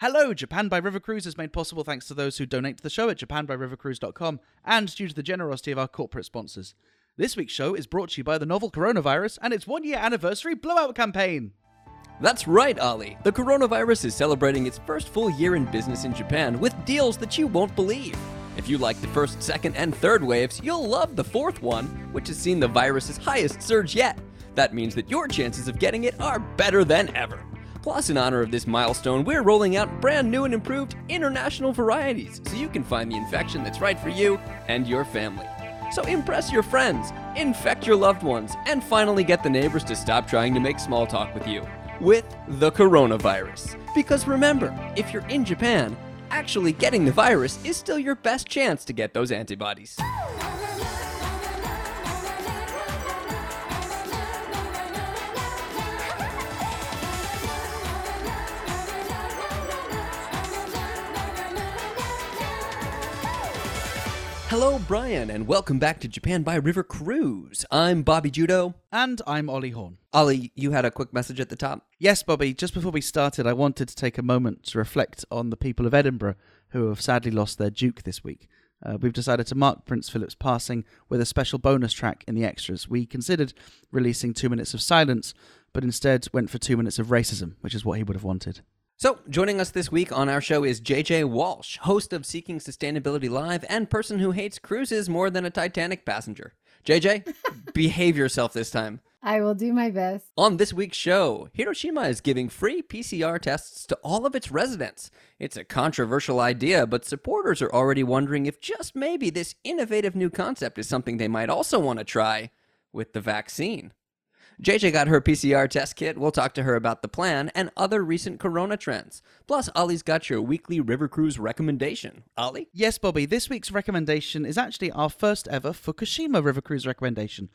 Hello, Japan by River Cruise is made possible thanks to those who donate to the show at japanbyrivercruise.com and due to the generosity of our corporate sponsors. This week's show is brought to you by the novel Coronavirus and its one year anniversary blowout campaign. That's right, Ali. The coronavirus is celebrating its first full year in business in Japan with deals that you won't believe. If you like the first, second, and third waves, you'll love the fourth one, which has seen the virus's highest surge yet. That means that your chances of getting it are better than ever. Plus, in honor of this milestone, we're rolling out brand new and improved international varieties so you can find the infection that's right for you and your family. So impress your friends, infect your loved ones, and finally get the neighbors to stop trying to make small talk with you with the coronavirus. Because remember, if you're in Japan, actually getting the virus is still your best chance to get those antibodies. Hello, Brian, and welcome back to Japan by River Cruise. I'm Bobby Judo. And I'm Ollie Horn. Ollie, you had a quick message at the top. Yes, Bobby, just before we started, I wanted to take a moment to reflect on the people of Edinburgh who have sadly lost their Duke this week. Uh, we've decided to mark Prince Philip's passing with a special bonus track in the extras. We considered releasing two minutes of silence, but instead went for two minutes of racism, which is what he would have wanted. So, joining us this week on our show is JJ Walsh, host of Seeking Sustainability Live and person who hates cruises more than a Titanic passenger. JJ, behave yourself this time. I will do my best. On this week's show, Hiroshima is giving free PCR tests to all of its residents. It's a controversial idea, but supporters are already wondering if just maybe this innovative new concept is something they might also want to try with the vaccine. JJ got her PCR test kit. We'll talk to her about the plan and other recent corona trends. Plus, Ollie's got your weekly River Cruise recommendation. Ollie? Yes, Bobby, this week's recommendation is actually our first ever Fukushima River Cruise recommendation.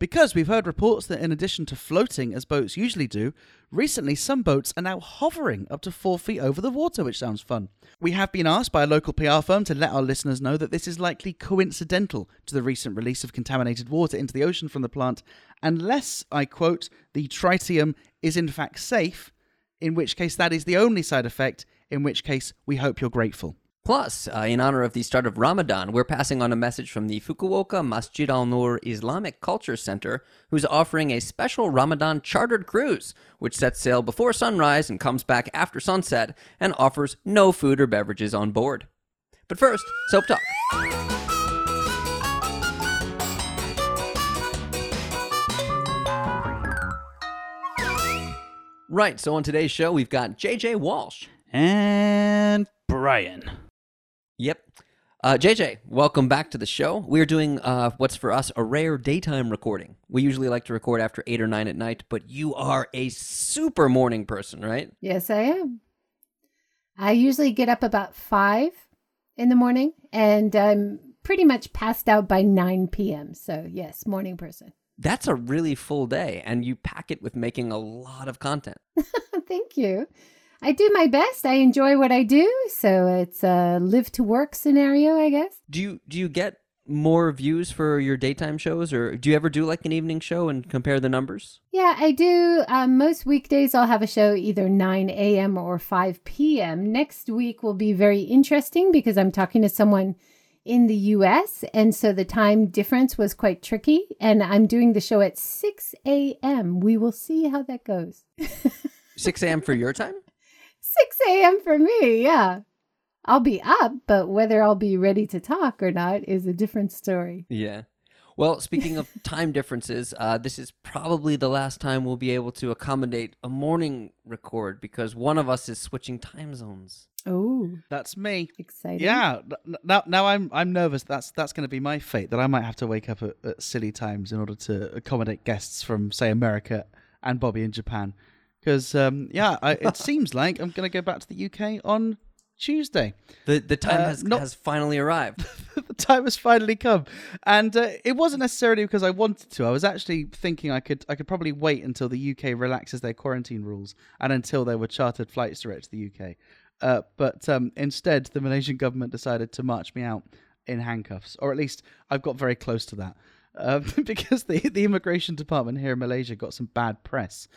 Because we've heard reports that in addition to floating as boats usually do, recently some boats are now hovering up to four feet over the water, which sounds fun. We have been asked by a local PR firm to let our listeners know that this is likely coincidental to the recent release of contaminated water into the ocean from the plant, unless, I quote, the tritium is in fact safe, in which case that is the only side effect, in which case we hope you're grateful. Plus, uh, in honor of the start of Ramadan, we're passing on a message from the Fukuoka Masjid al Nur Islamic Culture Center, who's offering a special Ramadan chartered cruise, which sets sail before sunrise and comes back after sunset, and offers no food or beverages on board. But first, Soap Talk. Right, so on today's show, we've got JJ Walsh. And Brian. Uh, JJ, welcome back to the show. We're doing uh, what's for us a rare daytime recording. We usually like to record after 8 or 9 at night, but you are a super morning person, right? Yes, I am. I usually get up about 5 in the morning and I'm pretty much passed out by 9 p.m. So, yes, morning person. That's a really full day, and you pack it with making a lot of content. Thank you. I do my best. I enjoy what I do, so it's a live to work scenario, I guess. Do you do you get more views for your daytime shows, or do you ever do like an evening show and compare the numbers? Yeah, I do. Um, most weekdays, I'll have a show either 9 a.m. or 5 p.m. Next week will be very interesting because I'm talking to someone in the US. And so the time difference was quite tricky. And I'm doing the show at 6 a.m. We will see how that goes. 6 a.m. for your time? 6 a.m. for me, yeah. I'll be up, but whether I'll be ready to talk or not is a different story. Yeah. Well, speaking of time differences, uh, this is probably the last time we'll be able to accommodate a morning record because one of us is switching time zones. Oh, That's me. exciting. Yeah, now now I'm I'm nervous. That's that's going to be my fate. That I might have to wake up at, at silly times in order to accommodate guests from say America and Bobby in Japan. Because um, yeah, I, it seems like I'm going to go back to the UK on Tuesday. The the time Uh, has not- has finally arrived. the time has finally come, and uh, it wasn't necessarily because I wanted to. I was actually thinking I could I could probably wait until the UK relaxes their quarantine rules and until there were chartered flights direct to the UK. Uh, but um, instead, the Malaysian government decided to march me out in handcuffs, or at least I've got very close to that, uh, because the the immigration department here in Malaysia got some bad press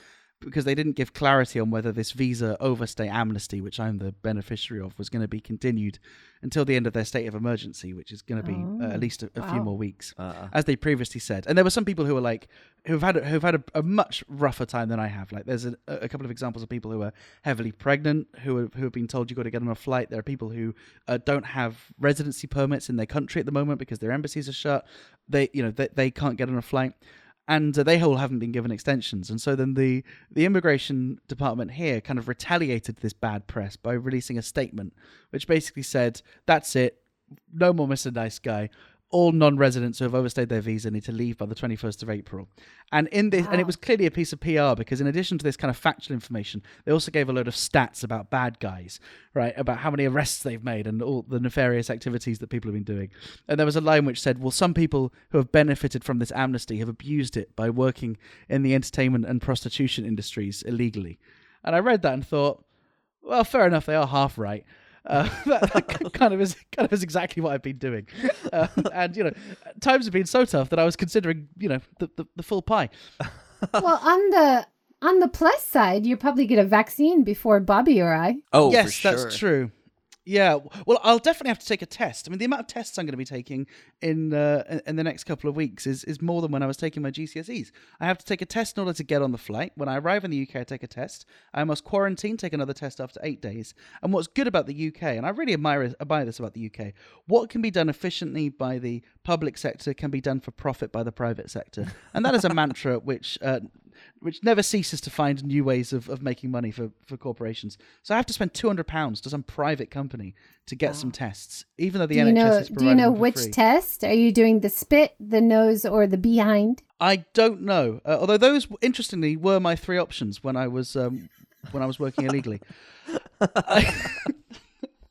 because they didn't give clarity on whether this visa overstay amnesty, which I'm the beneficiary of, was going to be continued until the end of their state of emergency, which is going to be uh, Oh, at least a, a few more weeks, Uh, as they previously said. And there were some people who were like, who've had a, who've had a, a much rougher time than I have. Like, there's a, a couple of examples of people who are heavily pregnant, who are, who have been told you've got to get on a flight. There are people who uh, don't have residency permits in their country at the moment because their embassies are shut. They, you know, they, they can't get on a flight and uh, they all haven't been given extensions. And so then the the immigration department here kind of retaliated this bad press by releasing a statement which basically said, "That's it, no more Mr. Nice Guy." All non-residents who have overstayed their visa need to leave by the 21st of April. And in this, and it was clearly a piece of PR because in addition to this kind of factual information, they also gave a load of stats about bad guys, right? About how many arrests they've made and all the nefarious activities that people have been doing. And there was a line which said, "Well, some people who have benefited from this amnesty have abused it by working in the entertainment and prostitution industries illegally." And I read that and thought, "Well, fair enough. They are half right." Uh, that, that kind of is kind of is exactly what I've been doing, uh, and you know, times have been so tough that I was considering, you know, the, the, the full pie. well, on the on the plus side, you probably get a vaccine before Bobby or I. oh, yes, for sure. that's true. Yeah, well, I'll definitely have to take a test. I mean, the amount of tests I'm going to be taking in uh, in- the next couple of weeks is, is more than when I was taking my GCSEs. I have to take a test in order to get on the flight. When I arrive in the UK, I take a test. I must quarantine, take another test after eight days. And what's good about the UK, and I really admire admire this about the UK, what can be done efficiently by the public sector can be done for profit by the private sector, and that is a mantra which. Uh, which never ceases to find new ways of, of making money for, for corporations. So I have to spend two hundred pounds to some private company to get some tests, even though the do NHS you know? is Do you know which free. test? Are you doing the spit, the nose, or the behind? I don't know. Uh, although those, interestingly, were my three options when I was um, when I was working illegally. I,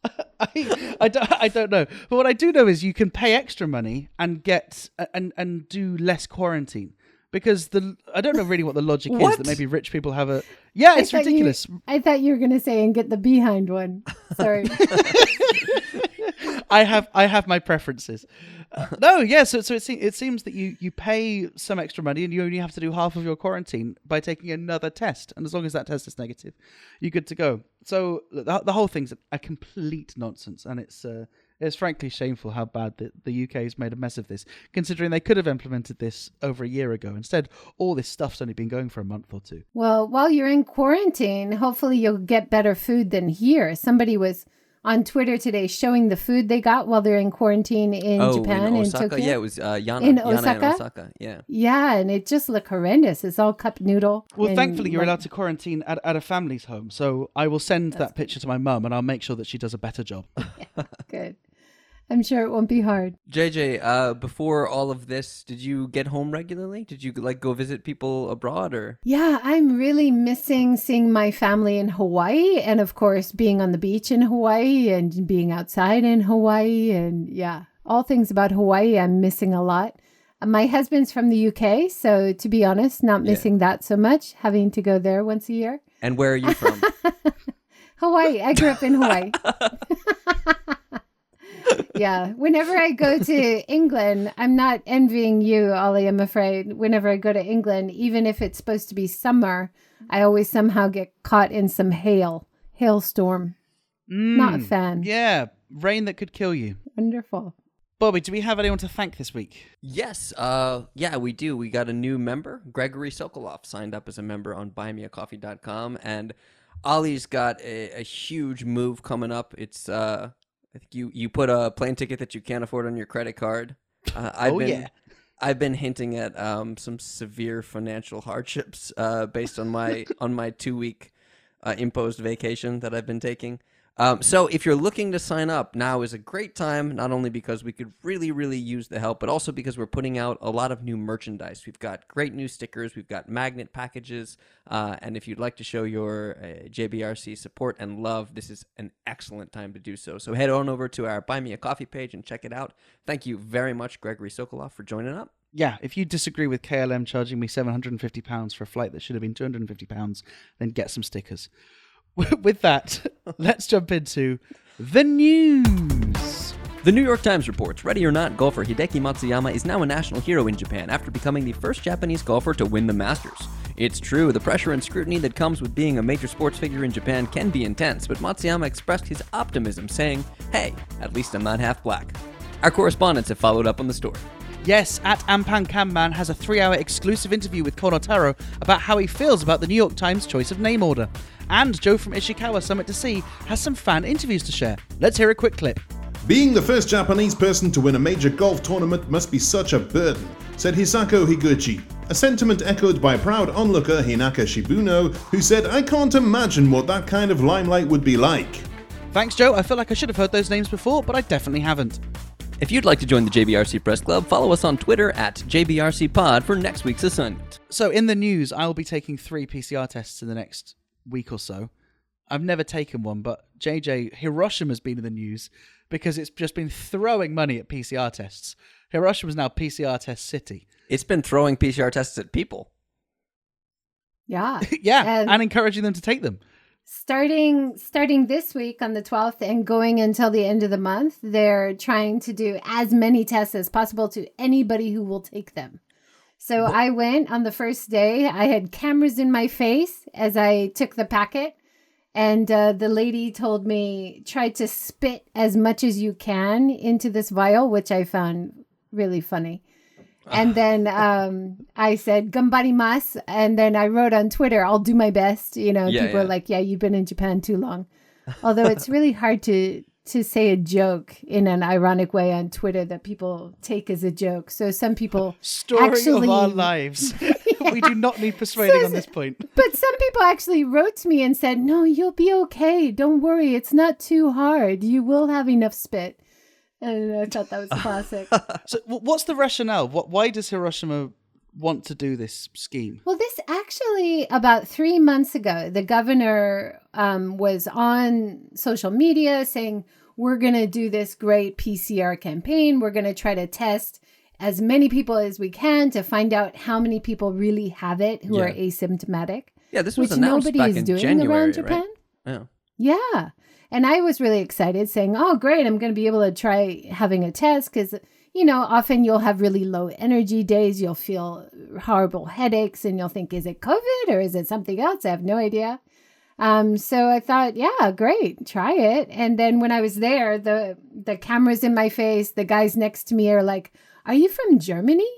I, I, don't, I don't know. But what I do know is you can pay extra money and get and and do less quarantine. Because the I don't know really what the logic is that maybe rich people have a yeah it's thought you- ridiculous I thought you were going to say and get the behind one. Sorry. I have I have my preferences. Uh, no, yeah. So so it, se- it seems that you you pay some extra money and you only have to do half of your quarantine by taking another test, and as long as that test is negative, you're good to go. So the, the whole thing's a complete nonsense, and it's uh, it's frankly shameful how bad the, the UK has made a mess of this, considering they could have implemented this over a year ago. Instead, all this stuff's only been going for a month or two. Well, while you're in quarantine, hopefully you'll get better food than here. Somebody was on Twitter today showing the food they got while they're in quarantine in oh, Japan in in Osaka. Tokyo. yeah, it was uh, Yana. In Yana Osaka? in Osaka. Yeah. Yeah, and it just looked horrendous. It's all cup noodle. Well, thankfully, you're like, allowed to quarantine at, at a family's home, so I will send that picture to my mum, and I'll make sure that she does a better job. Good. I'm sure it won't be hard. JJ, uh, before all of this, did you get home regularly? Did you like go visit people abroad or? Yeah, I'm really missing seeing my family in Hawaii and, of course, being on the beach in Hawaii and being outside in Hawaii. And yeah, all things about Hawaii, I'm missing a lot. My husband's from the UK, so to be honest, not Yeah. missing that so much, having to go there once a year. And where are you from? Hawaii. I grew up in Hawaii. yeah. Whenever I go to England, I'm not envying you, Ollie, I'm afraid. Whenever I go to England, even if it's supposed to be summer, I always somehow get caught in some hail, hailstorm. Not a Mm, fan. Yeah, rain that could kill you. Wonderful. Bobby, do we have anyone to thank this week? yes. Uh, yeah, we do. We got a new member. Gregory Sokolov signed up as a member on buymeacoffee.com, and Ollie's got a, a huge move coming up. It's uh, I think you you put a plane ticket that you can't afford on your credit card. Uh, I've Oh, been, yeah. I've been hinting at um, some severe financial hardships uh, based on my on my two week uh, imposed vacation that I've been taking. Um, so if you're looking to sign up, now is a great time. Not only because we could really, really use the help, but also because we're putting out a lot of new merchandise. We've got great new stickers, we've got magnet packages, uh, and if you'd like to show your uh, JBRC support and love, this is an excellent time to do so. So head on over to our Buy Me a Coffee page and check it out. Thank you very much, Gregory Sokoloff, for joining up. Yeah, if you disagree with KLM charging me £750 for a flight that should have been £250, then get some stickers. With that, let's jump into the news. The New York Times reports Ready or Not golfer Hideki Matsuyama is now a national hero in Japan after becoming the first Japanese golfer to win the Masters. It's true, the pressure and scrutiny that comes with being a major sports figure in Japan can be intense, but Matsuyama expressed his optimism, saying, Hey, at least I'm not half black. Our correspondents have followed up on the story. Yes, at Ampan Kanban has a three hour exclusive interview with Kono Taro about how he feels about the New York Times choice of name order. And Joe from Ishikawa Summit to See has some fan interviews to share. Let's hear a quick clip. Being the first Japanese person to win a major golf tournament must be such a burden, said Hisako Higuchi, a sentiment echoed by proud onlooker Hinako Shibuno, who said, I can't imagine what that kind of limelight would be like. Thanks, Joe. I feel like I should have heard those names before, but I definitely haven't. If you'd like to join the JBRC Press Club, follow us on Twitter at JBRCPod for next week's assignment. So, in the news, I will be taking three PCR tests in the next week or so. I've never taken one, but JJ Hiroshima has been in the news because it's just been throwing money at PCR tests. Hiroshima is now PCR test city. It's been throwing PCR tests at people. Yeah. yeah, And- and encouraging them to take them. Starting starting this week on the 12th and going until the end of the month they're trying to do as many tests as possible to anybody who will take them. So i went on the first day i had cameras in my face as i took the packet and uh, the lady told me try to spit as much as you can into this vial which i found really funny and then um, I said "gambarimas," and then I wrote on Twitter, "I'll do my best." You know, Yeah, people yeah. are like, "Yeah, you've been in Japan too long." Although it's really hard to to say a joke in an ironic way on Twitter that people take as a joke. So some people Story actually, of our lives. we do not need persuading So on this point. but some people actually wrote to me and said, "No, you'll be okay. Don't worry. It's not too hard. You will have enough spit." And I thought that was classic. So, what's the rationale? What? Why does Hiroshima want to do this scheme? Well, this actually, about three months ago, the governor um, was on social media saying, We're going to do this great PCR campaign. We're going to try to test as many people as we can to find out how many people really have it who are asymptomatic, Yeah, this was which announced nobody back is in doing January, around Japan. right? Yeah. Yeah. And I was really excited saying, oh, great, I'm going to be able to try having a test because, you know, often you'll have really low energy days. You'll feel horrible headaches and you'll think, is it COVID or is it something else? I have no idea. Um, so I thought, yeah, great, try it. And then when I was there, the the cameras in my face, the guys next to me are like, "Are you from Germany?"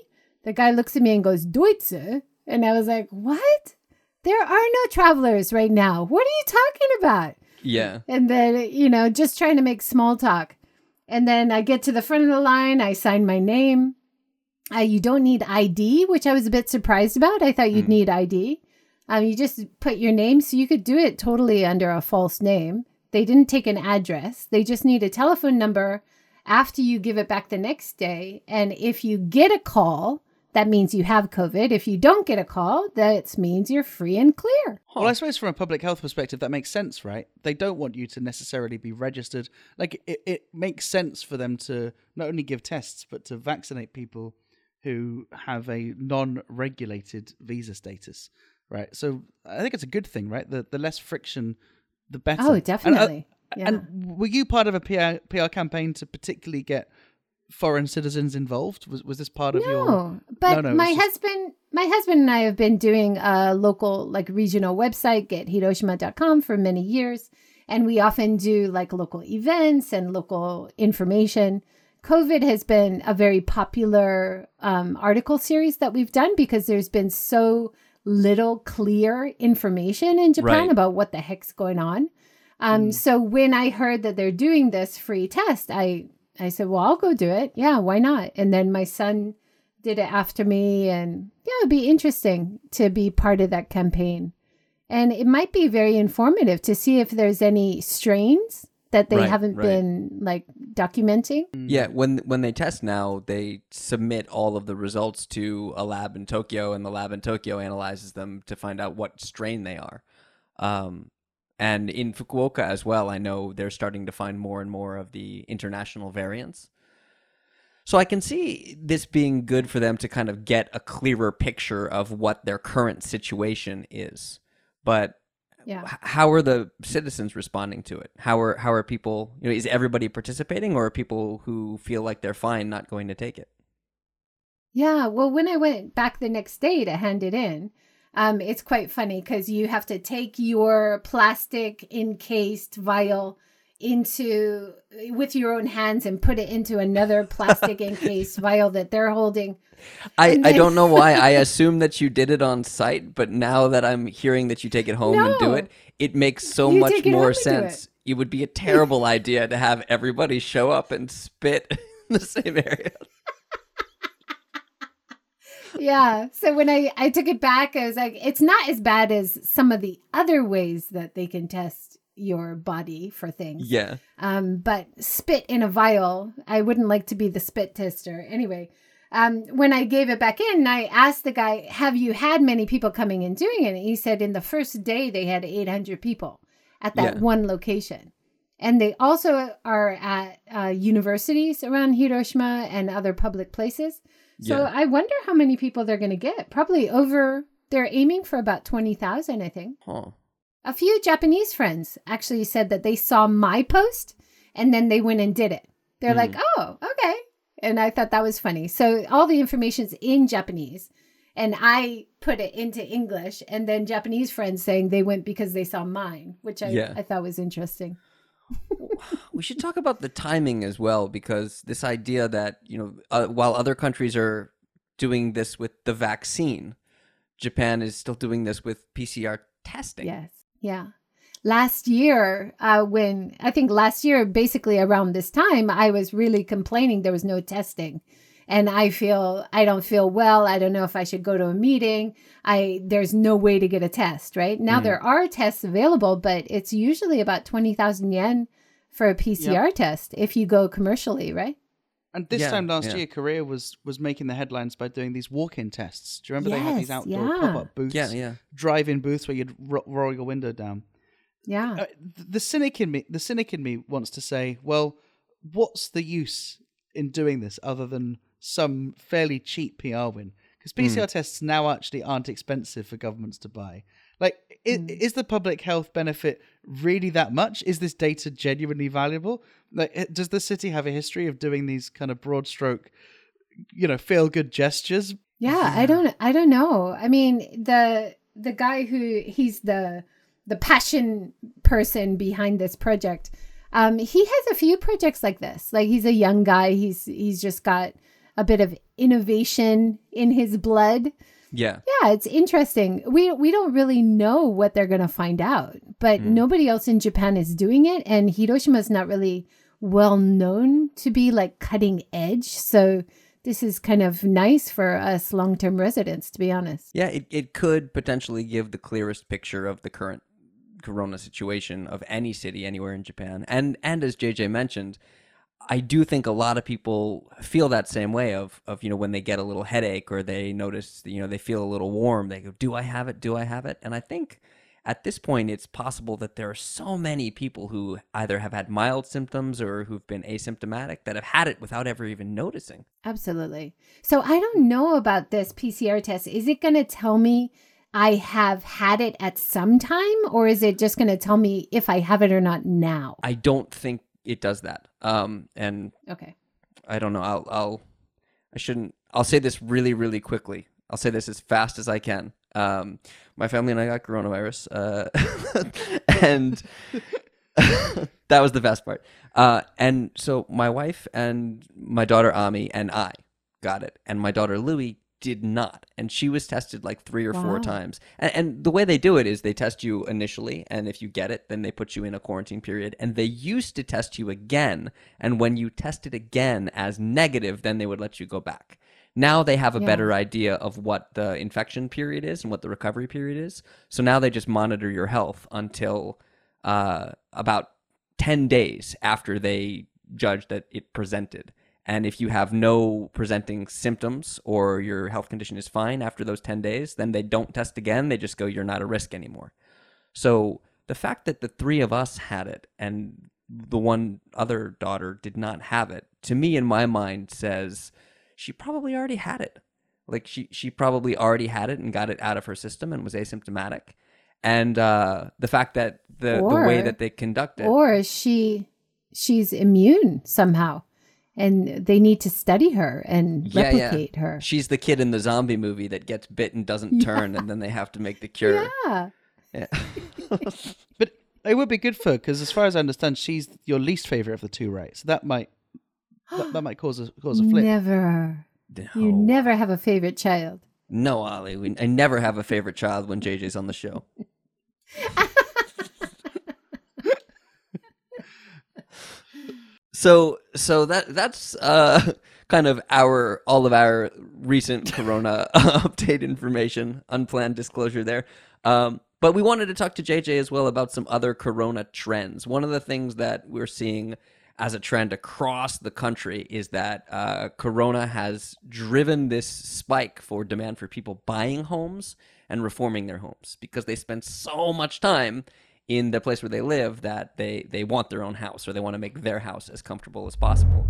The guy looks at me and goes, "Deutsche," and I was like, "What? There are no travelers right now. What are you talking about?" Yeah. And then, you know, just trying to make small talk. And then I get to the front of the line, I sign my name. Uh, you don't need ID, which I was a bit surprised about. I thought you'd need ID. Um, you just put your name, so you could do it totally under a false name. They didn't take an address, they just need a telephone number after you give it back the next day. And if you get a call, that means you have COVID. If you don't get a call, that means you're free and clear. Well, I suppose from a public health perspective, that makes sense, right? They don't want you to necessarily be registered. Like, it, it makes sense for them to not only give tests, but to vaccinate people who have a non regulated visa status, right? So I think it's a good thing, right? The, the less friction, the better. Oh, And, uh, definitely. yeah. And were you part of a PR, PR campaign to particularly get foreign citizens involved? Was, was this part of your. No, but No, no, my just- husband, my husband and I have been doing a local, like regional website, gethiroshima.com for many years, and we often do like local events and local information. COVID has been a very popular um, article series that we've done because there's been so little clear information in Japan Right. about what the heck's going on. Um, So when I heard that they're doing this free test, I I said, "Well, I'll go do it. Yeah, why not?" And then my son did it after me, and yeah, it'd be interesting to be part of that campaign. And it might be very informative to see if there's any strains that they Right, haven't right. been like documenting. Yeah, when when they test now, they submit all of the results to a lab in Tokyo, and the lab in Tokyo analyzes them to find out what strain they are. Um, and in Fukuoka as well, I know they're starting to find more and more of the international variants. So I can see this being good for them to kind of get a clearer picture of what their current situation is. But Yeah. how are the citizens responding to it? How are how are people? You know, is everybody participating, or are people who feel like they're fine not going to take it? Yeah, well, when I went back the next day to hand it in, Um, it's quite funny because you have to take your plastic encased vial into with your own hands and put it into another plastic encased vial that they're holding. I, And I don't know why. I assume that you did it on site, but now that I'm hearing that you take it home and do it, it makes so You much it more sense. It would be a terrible idea to have everybody show up and spit in the same area. Yeah. So when I I took it back, I was like, it's not as bad as some of the other ways that they can test your body for things. Yeah. Um, but spit in a vial, I wouldn't like to be the spit tester. Anyway, um, when I gave it back in, I asked the guy, "Have you had many people coming and doing it?" And he said, in the first day they had 800 people at that Yeah. one location. And they also are at uh, universities around Hiroshima and other public places. So Yeah. I wonder how many people they're going to get. Probably over, they're aiming for about 20,000, I think. Huh. A few Japanese friends actually said that they saw my post and then they went and did it. They're like, hmm. oh, okay. And I thought that was funny. So all the information's in Japanese and I put it into English and then Japanese friends saying they went because they saw mine, which I, Yeah. I thought was interesting. We should talk about the timing as well, because this idea that, you know, uh, while other countries are doing this with the vaccine, Japan is still doing this with PCR testing. Yes. Yeah. Last year, uh, when I think last year, basically around this time, I was really complaining there was no testing. And I feel I don't feel well. I don't know if I should go to a meeting. I there's no way to get a test, right? Now Mm. there are tests available, but it's usually about 20,000 yen for a PCR test if you go commercially, right? And this Yeah, time last yeah. year, Korea was was making the headlines by doing these walk-in tests. Do you remember they had these outdoor yeah. pop-up booths, Yeah, yeah. drive-in booths where you'd ro- roll your window down? Yeah. Uh, th- the cynic in me, the cynic in me wants to say, well, what's the use in doing this other than some fairly cheap PR win? Because PCR tests now actually aren't expensive for governments to buy. Like, i- is the public health benefit really that much? Is this data genuinely valuable? Like, eh, does the city have a history of doing these kind of broad stroke, you know, feel good gestures? Yeah, I don't I don't know. I mean, the the guy who he's the the passion person behind this project. Um he has a few projects like this. Like he's a young guy. He's he's just got a bit of innovation in his blood. Yeah. Yeah, it's interesting. We we don't really know what they're going to find out, but hmm. nobody else in Japan is doing it and Hiroshima is not really well known to be like cutting edge. So this is kind of nice for us long-term residents to be honest. Yeah, it, it could potentially give the clearest picture of the current corona situation of any city anywhere in Japan. And and as JJ mentioned, I do think a lot of people feel that same way of of you know when they get a little headache or they notice you know they feel a little warm, they go, "Do I have it? Do I have it?" And I think at this point it's possible that there are so many people who either have had mild symptoms or who've been asymptomatic that have had it without ever even noticing. Absolutely. So I don't know about this PCR test. Is it going to tell me I have had it at some time or is it just going to tell me if I have it or not now? I don't think it does that. Um and Okay. I don't know. I'll I'll I shouldn't. I'll say this really really quickly. I'll say this as fast as I can. Um, my family and I got coronavirus, uh, and that was the best part. Uh, and so my wife and my daughter Ami and I got it, and my daughter Louie did not, and she was tested like three or four times. And, and the way they do it is they test you initially, and if you get it, then they put you in a quarantine period. And they used to test you again, and when you tested again as negative, then they would let you go back. Now they have a Yeah. better idea of what the infection period is and what the recovery period is. So now they just monitor your health until uh, about 10 days after they judge that it presented. And if you have no presenting symptoms or your health condition is fine after those 10 days, then they don't test again. They just go, you're not a risk anymore. So the fact that the three of us had it and the one other daughter did not have it, to me in my mind says she probably already had it. Like she she probably already had it and got it out of her system and was asymptomatic. And uh, the fact that the, the way that they conduct it, Or she she's immune somehow. And they need to study her and Yeah, yeah. replicate her. She's the kid in the zombie movie that gets bit and doesn't turn, and then they have to make the cure. Yeah. Yeah. But it would be good for because, as far as I understand, she's your least favorite of the two, right? So that might that, that might cause a cause a flip. Never. You never have a favorite child. No, Ollie. We, I never have a favorite child when JJ's on the show. so, so that that's uh, kind of our all of our recent Corona update information, unplanned disclosure there. Um, but we wanted to talk to JJ as well about some other Corona trends. One of the things that we're seeing as a trend across the country is that uh, Corona has driven this spike for demand for people buying homes and reforming their homes because they spend so much time in the place where they live that they, they want their own house or they want to make their house as comfortable as possible.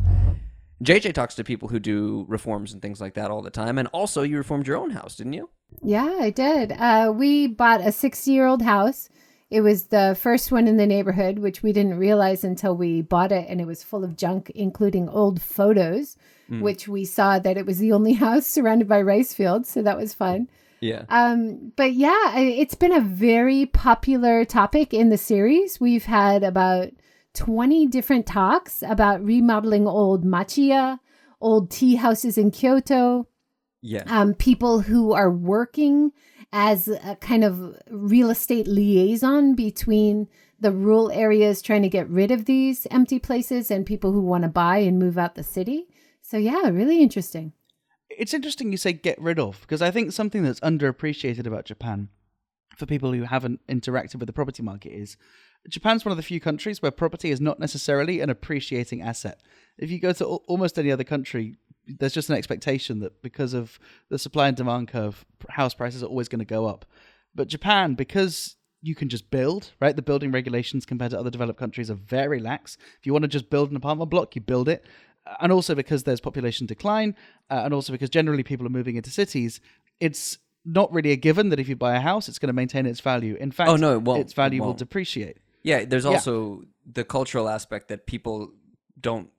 JJ talks to people who do reforms and things like that all the time. And also, you reformed your own house, didn't you? Yeah, I did. Uh, we bought a 60 year old house. It was the first one in the neighborhood, which we didn't realize until we bought it, and it was full of junk, including old photos, which we saw that it was the only house surrounded by rice fields. So that was fun. Yeah. Um, but yeah, it's been a very popular topic in the series. We've had about 20 different talks about remodeling old machiya, old tea houses in Kyoto, Yeah. um, people who are working as a kind of real estate liaison between the rural areas trying to get rid of these empty places and people who want to buy and move out the city. So, yeah, really interesting. It's interesting you say get rid of because I think something that's underappreciated about Japan for people who haven't interacted with the property market is Japan's one of the few countries where property is not necessarily an appreciating asset. If you go to al- almost any other country, there's just an expectation that because of the supply and demand curve, house prices are always going to go up. But Japan, because you can just build, right? The building regulations compared to other developed countries are very lax. If you want to just build an apartment block, you build it. And also because there's population decline, uh, and also because generally people are moving into cities, it's not really a given that if you buy a house, it's going to maintain its value. In fact, Oh, no, it its value It will depreciate. Yeah, there's Yeah. also the cultural aspect that people don't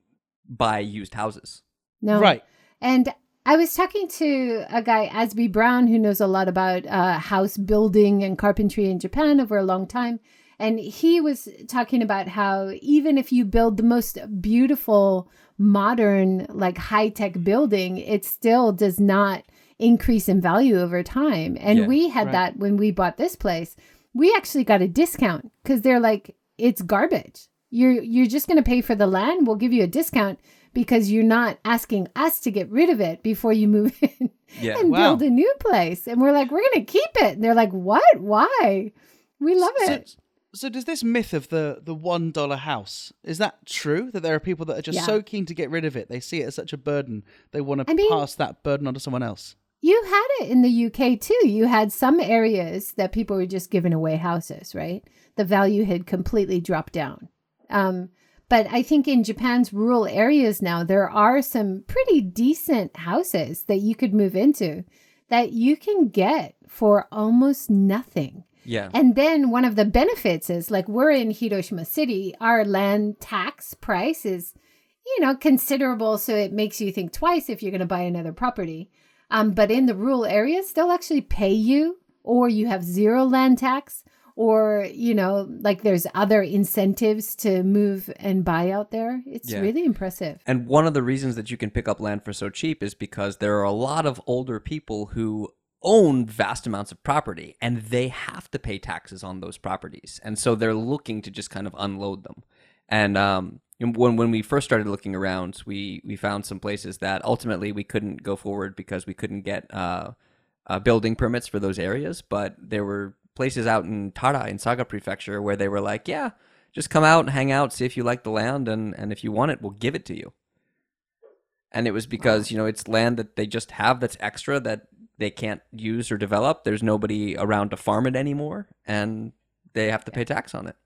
buy used houses. No. Right. And I was talking to a guy, Azby Brown, who knows a lot about uh, house building and carpentry in Japan over a long time. And he was talking about how even if you build the most beautiful, modern, like high tech building, it still does not increase in value over time. And Yeah, we had right. that when we bought this place. We actually got a discount because they're like, it's garbage. You're you're just going to pay for the land. We'll give you a discount because you're not asking us to get rid of it before you move in Yeah. and Wow. build a new place. And we're like, we're going to keep it. And they're like, what? Why? We love it. so does this myth of the the one dollar house is that true? That there are people that are just Yeah. so keen to get rid of it, they see it as such a burden, they want to I mean- pass that burden on to someone else. You had it in the UK too. You had some areas that people were just giving away houses, right? The value had completely dropped down. Um, but I think in Japan's rural areas now, there are some pretty decent houses that you could move into that you can get for almost nothing. Yeah. And then one of the benefits is like we're in Hiroshima City, our land tax price is, you know, considerable. So it makes you think twice if you're going to buy another property. Um, but in the rural areas, they'll actually pay you, or you have zero land tax, or, you know, like there's other incentives to move and buy out there. It's Yeah. really impressive. And one of the reasons that you can pick up land for so cheap is because there are a lot of older people who own vast amounts of property and they have to pay taxes on those properties. And so they're looking to just kind of unload them. And um, when when we first started looking around, we we found some places that ultimately we couldn't go forward because we couldn't get uh, uh, building permits for those areas. But there were places out in Tara in Saga Prefecture where they were like, yeah, just come out and hang out, see if you like the land, and and if you want it, we'll give it to you. And it was because you know it's land that they just have that's extra that they can't use or develop. There's nobody around to farm it anymore, and they have to pay tax on it.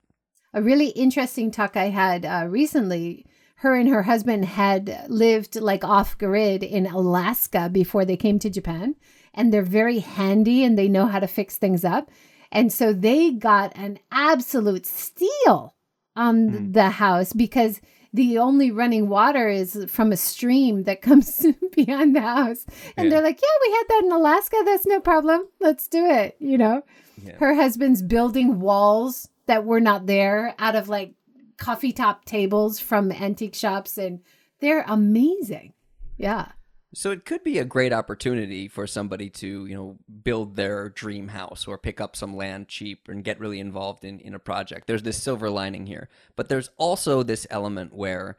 a really interesting talk I had uh, recently. Her and her husband had lived like off grid in Alaska before they came to Japan, and they're very handy and they know how to fix things up. And so they got an absolute steal on the house because the only running water is from a stream that comes behind the house. And Yeah. they're like, yeah, we had that in Alaska. That's no problem. Let's do it. You know, Yeah. her husband's building walls that were not there out of like coffee top tables from antique shops. And they're amazing. Yeah. So it could be a great opportunity for somebody to, you know, build their dream house or pick up some land cheap and get really involved in in a project. There's this silver lining here. But there's also this element where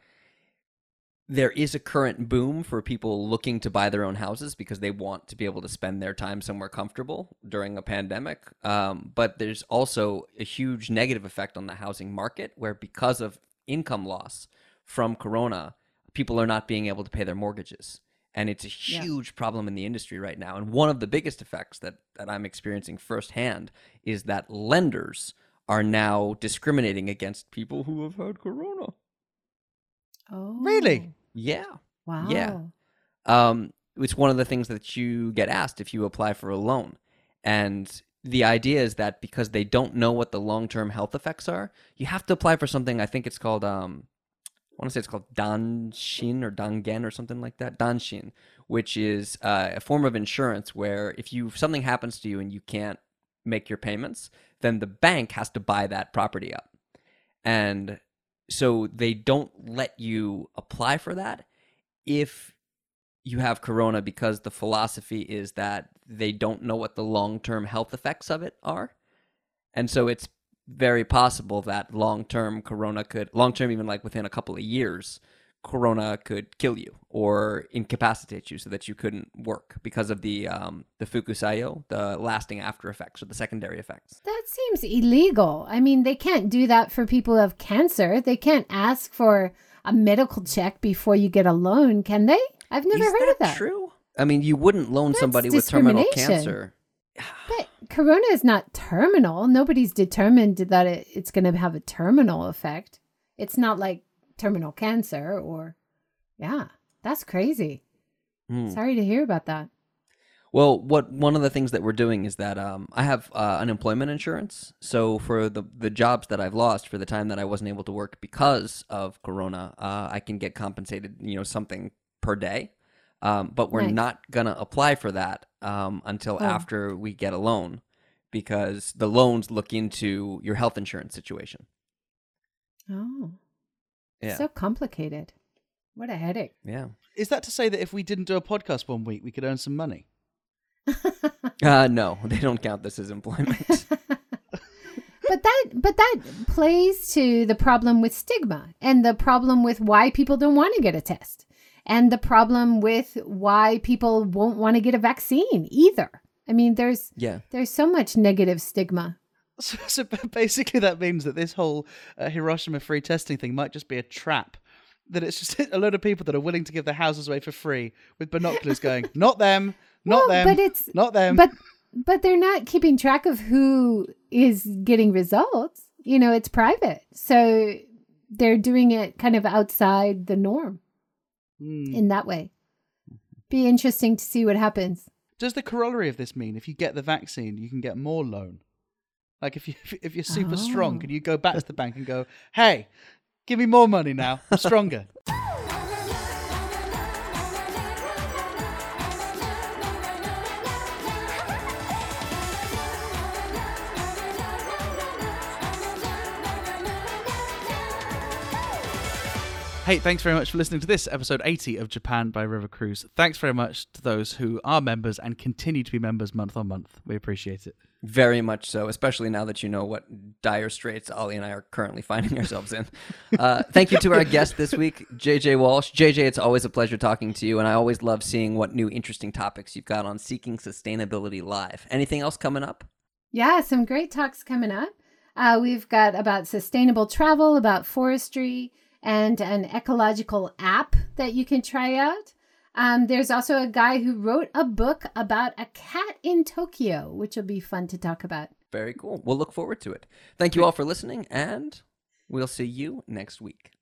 there is a current boom for people looking to buy their own houses because they want to be able to spend their time somewhere comfortable during a pandemic. Um, but there's also a huge negative effect on the housing market where because of income loss from corona, people are not being able to pay their mortgages. And it's a Yeah. huge problem in the industry right now. And one of the biggest effects that, that I'm experiencing firsthand is that lenders are now discriminating against people who have had corona. Oh, Really? Yeah. Wow. Yeah. um, it's one of the things that you get asked if you apply for a loan. And the idea is that because they don't know what the long term health effects are, you have to apply for something. I think it's called, um, I want to say it's called Danshin or Dangen or something like that. Danshin, which is uh, a form of insurance where if you something happens to you and you can't make your payments, then the bank has to buy that property up. And so they don't let you apply for that if you have corona because the philosophy is that they don't know what the long-term health effects of it are and so it's very possible that long-term corona could long-term even like within a couple of years corona could kill you or incapacitate you so that you couldn't work because of the um, the fukusayo the lasting after effects or the secondary effects That seems illegal. I mean, they can't do that for people who have cancer. They can't ask for a medical check before you get a loan, can they? I've never is heard that of that. true i mean you wouldn't loan That's somebody with terminal cancer But corona is not terminal. Nobody's determined that it, it's going to have a terminal effect. It's not like terminal cancer or, yeah, that's crazy. Hmm. Sorry to hear about that. Well, what one of the things that we're doing is that um, I have uh, unemployment insurance. So for the the jobs that I've lost for the time that I wasn't able to work because of Corona, uh, I can get compensated, you know, something per day. Um, but we're Nice. not gonna apply for that um, until Oh. after we get a loan, because the loans look into your health insurance situation. Oh, Yeah, so complicated. What a headache. yeah. Is that to say that if we didn't do a podcast one week, we could earn some money? Uh, no, they don't count this as employment. but that but that plays to the problem with stigma and the problem with why people don't want to get a test and the problem with why people won't want to get a vaccine either i mean there's yeah. there's so much negative stigma So, so basically, that means that this whole uh, Hiroshima free testing thing might just be a trap. That it's just a load of people that are willing to give their houses away for free with binoculars going, not them, not Well, them, but it's not them. but but they're not keeping track of who is getting results you know it's private so they're doing it kind of outside the norm Hmm. in that way be interesting to see what happens Does the corollary of this mean if you get the vaccine, you can get more loan? Like if you if you're super strong, Oh. can you go back to the bank and go, "Hey, give me more money now. I'm stronger." Hey, thanks very much for listening to this episode 80 of Japan by River Cruise. Thanks very much to those who are members and continue to be members month on month. We appreciate it. Very much so, especially now that you know what dire straits Ollie and I are currently finding ourselves in. Uh, thank you to our guest this week, JJ Walsh. JJ, it's always a pleasure talking to you, and I always love seeing what new interesting topics you've got on Seeking Sustainability Live. Anything else coming up? Yeah, some great talks coming up. Uh, we've got about sustainable travel, about forestry, and an ecological app that you can try out. Um, there's also a guy who wrote a book about a cat in Tokyo, which will be fun to talk about. Very cool. We'll look forward to it. Thank you all for listening, and we'll see you next week.